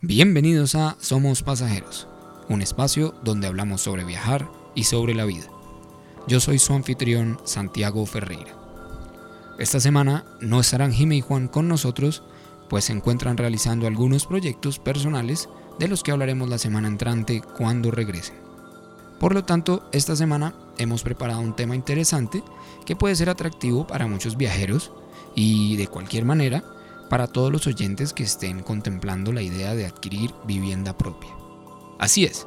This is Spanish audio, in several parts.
Bienvenidos a Somos Pasajeros, un espacio donde hablamos sobre viajar y sobre la vida. Yo soy su anfitrión Santiago Ferreira. Esta semana no estarán Jimmy y Juan con nosotros, pues se encuentran realizando algunos proyectos personales de los que hablaremos la semana entrante cuando regresen. Por lo tanto, esta semana hemos preparado un tema interesante que puede ser atractivo para muchos viajeros y de cualquier manera para todos los oyentes que estén contemplando la idea de adquirir vivienda propia. Así es,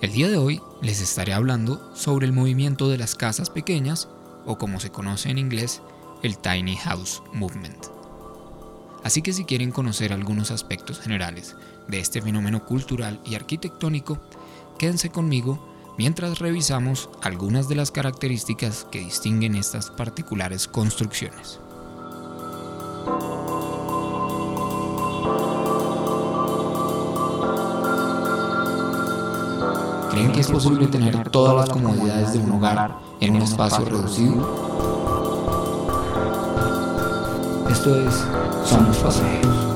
el día de hoy les estaré hablando sobre el movimiento de las casas pequeñas o como se conoce en inglés, el Tiny House Movement. Así que si quieren conocer algunos aspectos generales de este fenómeno cultural y arquitectónico, quédense conmigo mientras revisamos algunas de las características que distinguen estas particulares construcciones. ¿Creen que es posible tener todas las comodidades de un hogar en un espacio reducido? Esto es Somos Pasajeros.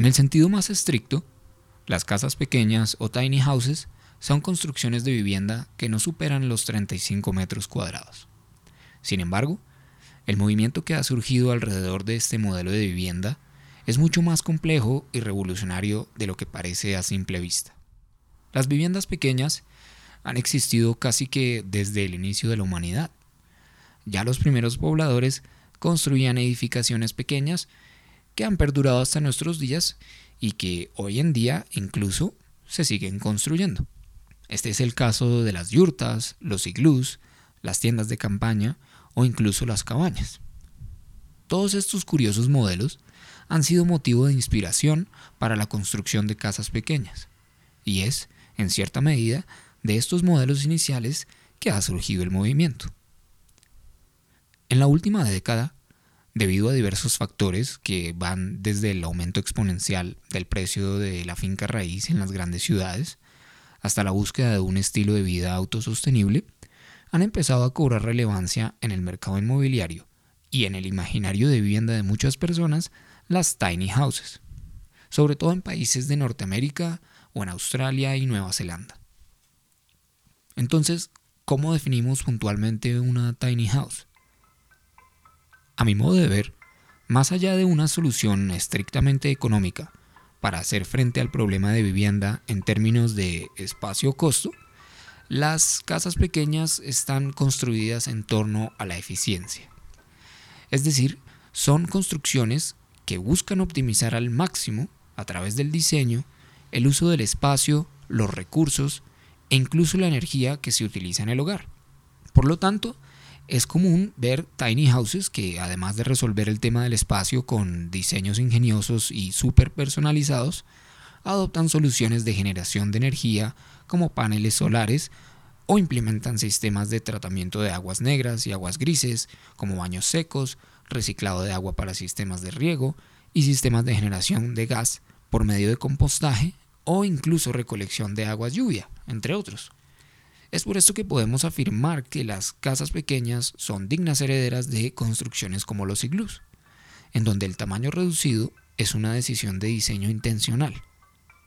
En el sentido más estricto, las casas pequeñas o tiny houses son construcciones de vivienda que no superan los 35 metros cuadrados. Sin embargo, el movimiento que ha surgido alrededor de este modelo de vivienda es mucho más complejo y revolucionario de lo que parece a simple vista. Las viviendas pequeñas han existido casi que desde el inicio de la humanidad. Ya los primeros pobladores construían edificaciones pequeñas que han perdurado hasta nuestros días y que hoy en día incluso se siguen construyendo. Este es el caso de las yurtas, los iglús, las tiendas de campaña o incluso las cabañas. Todos estos curiosos modelos han sido motivo de inspiración para la construcción de casas pequeñas, y es, en cierta medida, de estos modelos iniciales que ha surgido el movimiento. En la última década, debido a diversos factores que van desde el aumento exponencial del precio de la finca raíz en las grandes ciudades hasta la búsqueda de un estilo de vida autosostenible, han empezado a cobrar relevancia en el mercado inmobiliario y en el imaginario de vivienda de muchas personas las tiny houses, sobre todo en países de Norteamérica o en Australia y Nueva Zelanda. Entonces, ¿cómo definimos puntualmente una tiny house? A mi modo de ver, más allá de una solución estrictamente económica para hacer frente al problema de vivienda en términos de espacio-costo, las casas pequeñas están construidas en torno a la eficiencia. Es decir, son construcciones que buscan optimizar al máximo, a través del diseño, el uso del espacio, los recursos e incluso la energía que se utiliza en el hogar. Por lo tanto, es común ver tiny houses que además de resolver el tema del espacio con diseños ingeniosos y súper personalizados, adoptan soluciones de generación de energía como paneles solares o implementan sistemas de tratamiento de aguas negras y aguas grises como baños secos, reciclado de agua para sistemas de riego y sistemas de generación de gas por medio de compostaje o incluso recolección de aguas lluvia, entre otros. Es por esto que podemos afirmar que las casas pequeñas son dignas herederas de construcciones como los iglús, en donde el tamaño reducido es una decisión de diseño intencional,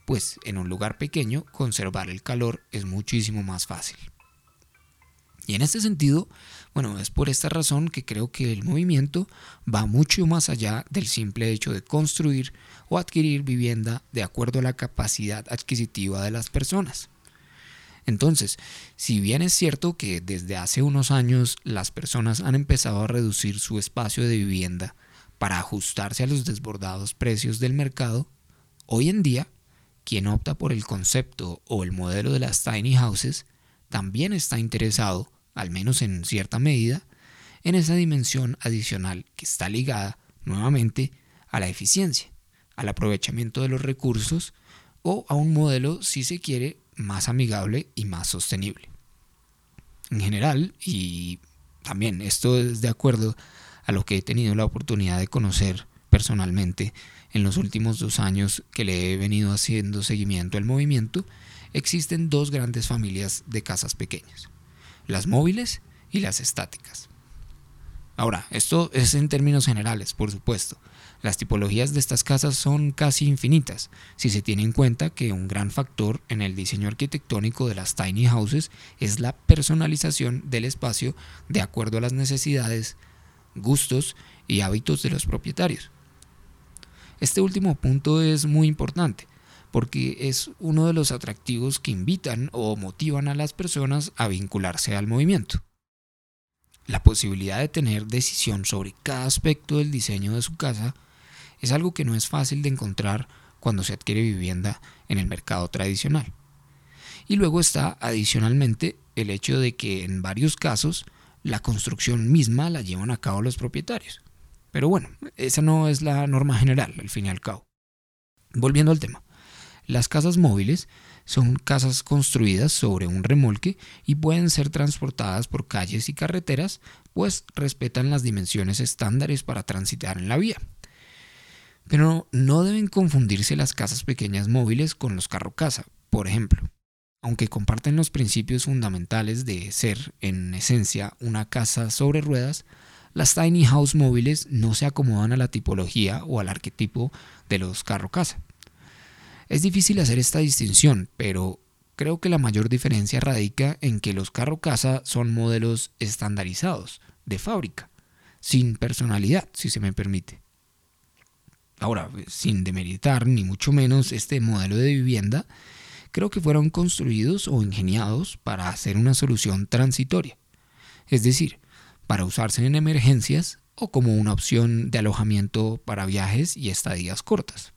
pues en un lugar pequeño conservar el calor es muchísimo más fácil. Y en este sentido, bueno, es por esta razón que creo que el movimiento va mucho más allá del simple hecho de construir o adquirir vivienda de acuerdo a la capacidad adquisitiva de las personas. Entonces, si bien es cierto que desde hace unos años las personas han empezado a reducir su espacio de vivienda para ajustarse a los desbordados precios del mercado, hoy en día quien opta por el concepto o el modelo de las tiny houses también está interesado, al menos en cierta medida, en esa dimensión adicional que está ligada nuevamente a la eficiencia, al aprovechamiento de los recursos o a un modelo, si se quiere, más amigable y más sostenible. En general, y también esto es de acuerdo a lo que he tenido la oportunidad de conocer personalmente en los últimos dos años que le he venido haciendo seguimiento al movimiento, existen dos grandes familias de casas pequeñas, las móviles y las estáticas. Ahora, esto es en términos generales, por supuesto. Las tipologías de estas casas son casi infinitas, si se tiene en cuenta que un gran factor en el diseño arquitectónico de las tiny houses es la personalización del espacio de acuerdo a las necesidades, gustos y hábitos de los propietarios. Este último punto es muy importante porque es uno de los atractivos que invitan o motivan a las personas a vincularse al movimiento. La posibilidad de tener decisión sobre cada aspecto del diseño de su casa es algo que no es fácil de encontrar cuando se adquiere vivienda en el mercado tradicional. Y luego está adicionalmente el hecho de que en varios casos la construcción misma la llevan a cabo los propietarios. Pero bueno, esa no es la norma general, al fin y al cabo. Volviendo al tema. Las casas móviles son casas construidas sobre un remolque y pueden ser transportadas por calles y carreteras, pues respetan las dimensiones estándares para transitar en la vía. Pero no deben confundirse las casas pequeñas móviles con los carro casa, por ejemplo. Aunque comparten los principios fundamentales de ser, en esencia, una casa sobre ruedas, las tiny house móviles no se acomodan a la tipología o al arquetipo de los carro casa. Es difícil hacer esta distinción, pero creo que la mayor diferencia radica en que los carro casa son modelos estandarizados, de fábrica, sin personalidad, si se me permite. Ahora, sin demeritar ni mucho menos este modelo de vivienda, creo que fueron construidos o ingeniados para hacer una solución transitoria. Es decir, para usarse en emergencias o como una opción de alojamiento para viajes y estadías cortas.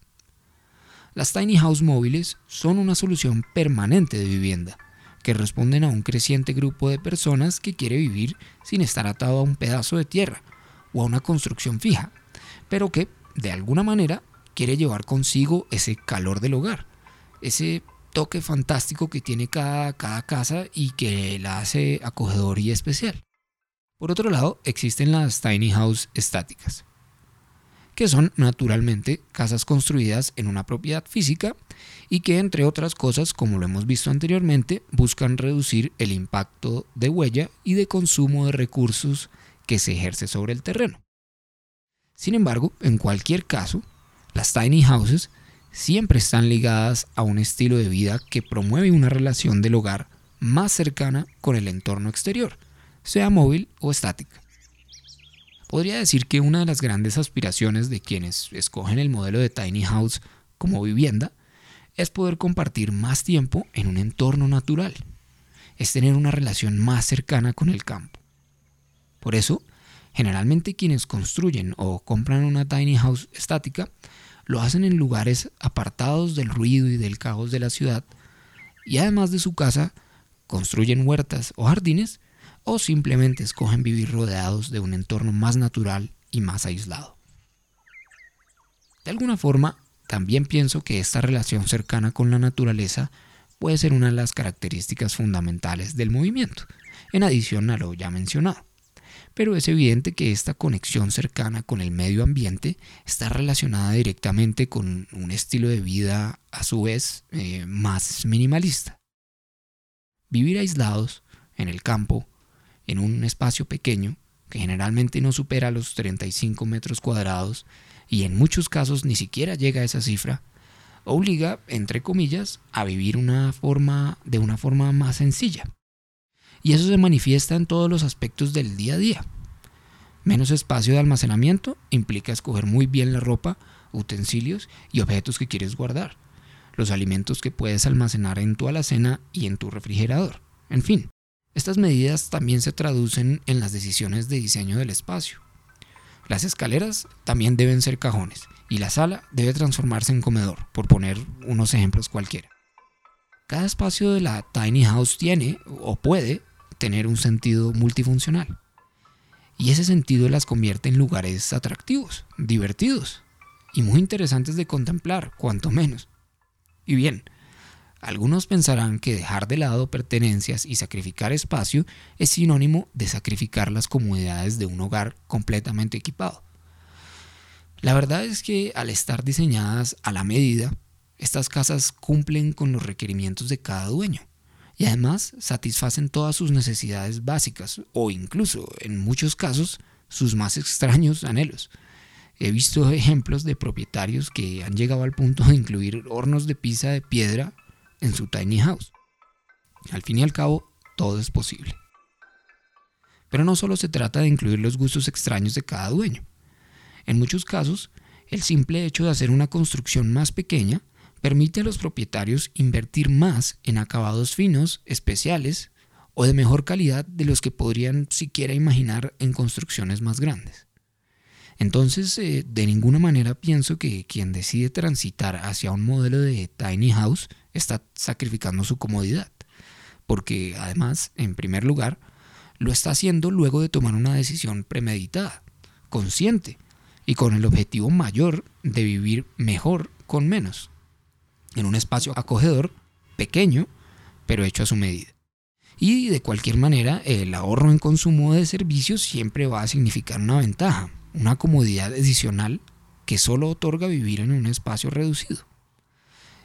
Las tiny house móviles son una solución permanente de vivienda, que responden a un creciente grupo de personas que quiere vivir sin estar atado a un pedazo de tierra o a una construcción fija, pero que, de alguna manera, quiere llevar consigo ese calor del hogar, ese toque fantástico que tiene cada, cada casa y que la hace acogedor y especial. Por otro lado, existen las tiny house estáticas, que son naturalmente casas construidas en una propiedad física y que, entre otras cosas, como lo hemos visto anteriormente, buscan reducir el impacto de huella y de consumo de recursos que se ejerce sobre el terreno. Sin embargo, en cualquier caso, las tiny houses siempre están ligadas a un estilo de vida que promueve una relación del hogar más cercana con el entorno exterior, sea móvil o estática. Podría decir que una de las grandes aspiraciones de quienes escogen el modelo de tiny house como vivienda es poder compartir más tiempo en un entorno natural, es tener una relación más cercana con el campo. Por eso, generalmente quienes construyen o compran una tiny house estática lo hacen en lugares apartados del ruido y del caos de la ciudad y además de su casa construyen huertas o jardines o simplemente escogen vivir rodeados de un entorno más natural y más aislado. De alguna forma, también pienso que esta relación cercana con la naturaleza puede ser una de las características fundamentales del movimiento, en adición a lo ya mencionado. Pero es evidente que esta conexión cercana con el medio ambiente está relacionada directamente con un estilo de vida a su vez eh, más minimalista. Vivir aislados en el campo en un espacio pequeño, que generalmente no supera los 35 metros cuadrados y en muchos casos ni siquiera llega a esa cifra, obliga, entre comillas, a vivir una forma, de una forma más sencilla. Y eso se manifiesta en todos los aspectos del día a día. Menos espacio de almacenamiento implica escoger muy bien la ropa, utensilios y objetos que quieres guardar, los alimentos que puedes almacenar en tu alacena y en tu refrigerador, en fin, estas medidas también se traducen en las decisiones de diseño del espacio. Las escaleras también deben ser cajones y la sala debe transformarse en comedor, por poner unos ejemplos cualquiera. Cada espacio de la tiny house tiene o puede tener un sentido multifuncional. Y ese sentido las convierte en lugares atractivos, divertidos y muy interesantes de contemplar, cuanto menos. Y bien, algunos pensarán que dejar de lado pertenencias y sacrificar espacio es sinónimo de sacrificar las comodidades de un hogar completamente equipado. La verdad es que al estar diseñadas a la medida, estas casas cumplen con los requerimientos de cada dueño y además satisfacen todas sus necesidades básicas o incluso, en muchos casos, sus más extraños anhelos. He visto ejemplos de propietarios que han llegado al punto de incluir hornos de pizza de piedra en su tiny house. Al fin y al cabo, todo es posible. Pero no solo se trata de incluir los gustos extraños de cada dueño. En muchos casos, el simple hecho de hacer una construcción más pequeña permite a los propietarios invertir más en acabados finos, especiales o de mejor calidad de los que podrían siquiera imaginar en construcciones más grandes. Entonces, eh, de ninguna manera pienso que quien decide transitar hacia un modelo de tiny house está sacrificando su comodidad, porque además, en primer lugar, lo está haciendo luego de tomar una decisión premeditada, consciente y con el objetivo mayor de vivir mejor con menos, en un espacio acogedor, pequeño, pero hecho a su medida. Y de cualquier manera, el ahorro en consumo de servicios siempre va a significar una ventaja, una comodidad adicional que solo otorga vivir en un espacio reducido.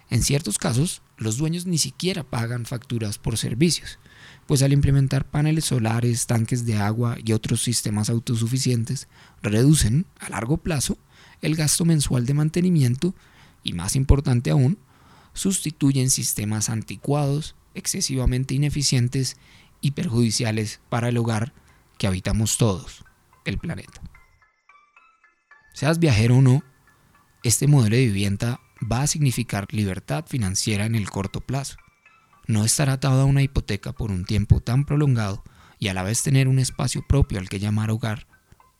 En ciertos casos, los dueños ni siquiera pagan facturas por servicios, pues al implementar paneles solares, tanques de agua y otros sistemas autosuficientes, reducen a largo plazo el gasto mensual de mantenimiento y, más importante aún, sustituyen sistemas anticuados, excesivamente ineficientes y perjudiciales para el hogar que habitamos todos, el planeta. Seas viajero o no, este modelo de vivienda va a significar libertad financiera en el corto plazo. No estar atado a una hipoteca por un tiempo tan prolongado y a la vez tener un espacio propio al que llamar hogar,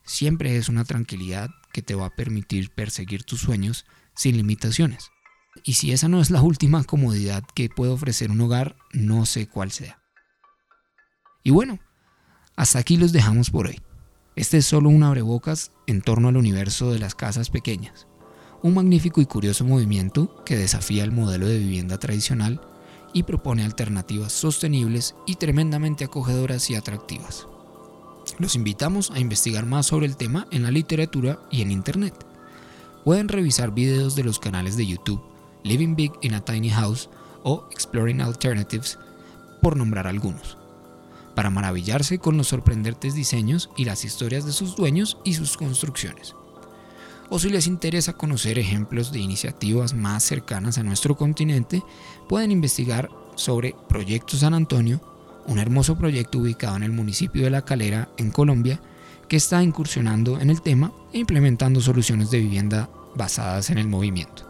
siempre es una tranquilidad que te va a permitir perseguir tus sueños sin limitaciones. Y si esa no es la última comodidad que puede ofrecer un hogar, no sé cuál sea. Y bueno, hasta aquí los dejamos por hoy. Este es solo un abrebocas en torno al universo de las casas pequeñas, un magnífico y curioso movimiento que desafía el modelo de vivienda tradicional y propone alternativas sostenibles y tremendamente acogedoras y atractivas. Los invitamos a investigar más sobre el tema en la literatura y en Internet. Pueden revisar videos de los canales de YouTube Living Big in a Tiny House o Exploring Alternatives, por nombrar algunos para maravillarse con los sorprendentes diseños y las historias de sus dueños y sus construcciones. O si les interesa conocer ejemplos de iniciativas más cercanas a nuestro continente, pueden investigar sobre Proyecto San Antonio, un hermoso proyecto ubicado en el municipio de La Calera, en Colombia, que está incursionando en el tema e implementando soluciones de vivienda basadas en el movimiento.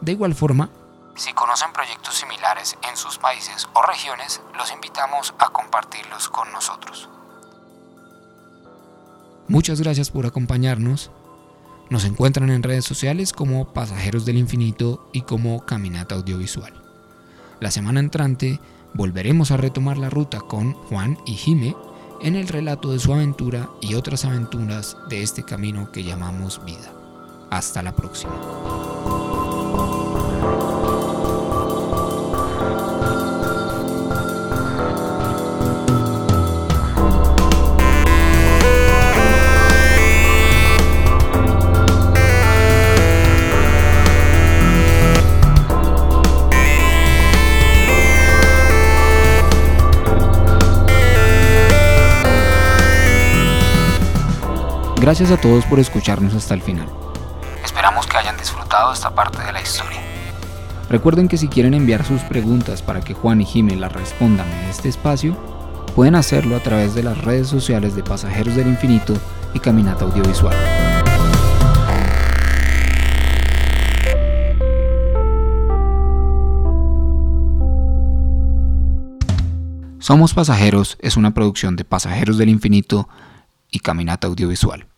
De igual forma, si conocen proyectos similares en sus países o regiones, los invitamos a compartirlos con nosotros. Muchas gracias por acompañarnos. Nos encuentran en redes sociales como Pasajeros del Infinito y como Caminata Audiovisual. La semana entrante volveremos a retomar la ruta con Juan y Jime en el relato de su aventura y otras aventuras de este camino que llamamos vida. Hasta la próxima. Gracias a todos por escucharnos hasta el final. Esperamos que hayan disfrutado esta parte de la historia. Recuerden que si quieren enviar sus preguntas para que Juan y Jimmy las respondan en este espacio, pueden hacerlo a través de las redes sociales de Pasajeros del Infinito y Caminata Audiovisual. Somos Pasajeros es una producción de Pasajeros del Infinito y Caminata Audiovisual.